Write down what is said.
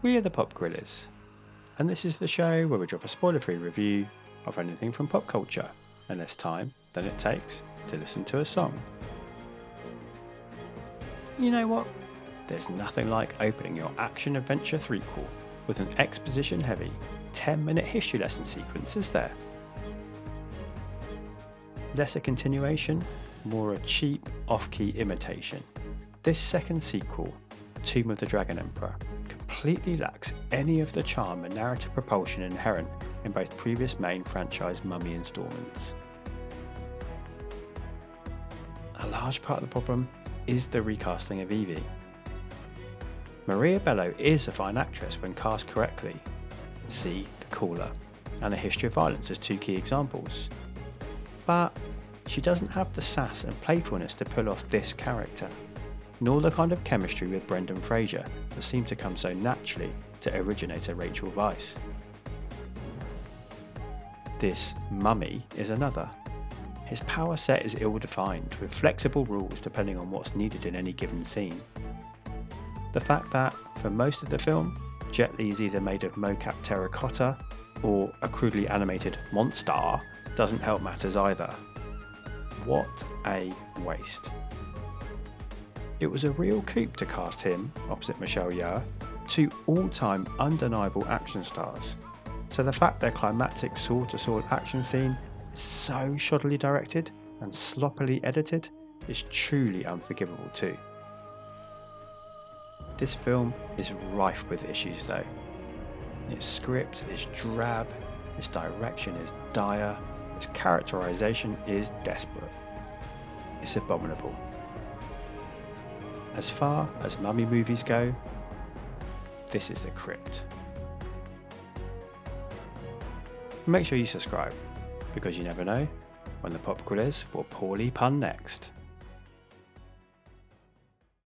We are the Pop Gorillas, and this is the show where we drop a spoiler free review of anything from pop culture in less time than it takes to listen to a song. You know what? There's nothing like opening your action adventure threequel with an exposition heavy 10 minute history lesson sequence, is there? Less a continuation, more a cheap, off key imitation. This second sequel, Tomb of the Dragon Emperor, completely lacks any of the charm and narrative propulsion inherent in both previous main franchise Mummy installments. A large part of the problem is the recasting of Evie. Maria Bello is a fine actress when cast correctly. See The Cooler and A History of Violence as two key examples. But she doesn't have the sass and playfulness to pull off this character nor the kind of chemistry with Brendan Fraser that seemed to come so naturally to originator Rachel Weisz. This mummy is another. His power set is ill defined, with flexible rules depending on what's needed in any given scene. The fact that, for most of the film, Jet Li is either made of mocap terracotta or a crudely animated monster doesn't help matters either. What a waste. It was a real coup to cast him, opposite Michelle Yeoh, two all time undeniable action stars. So the fact their climactic sword to sword action scene is so shoddily directed and sloppily edited is truly unforgivable too. This film is rife with issues though. Its script is drab, its direction is dire, its characterization is desperate. It's abominable. As far as mummy movies go, this is the crypt. Make sure you subscribe, because you never know when the pop quiz will poorly pun next.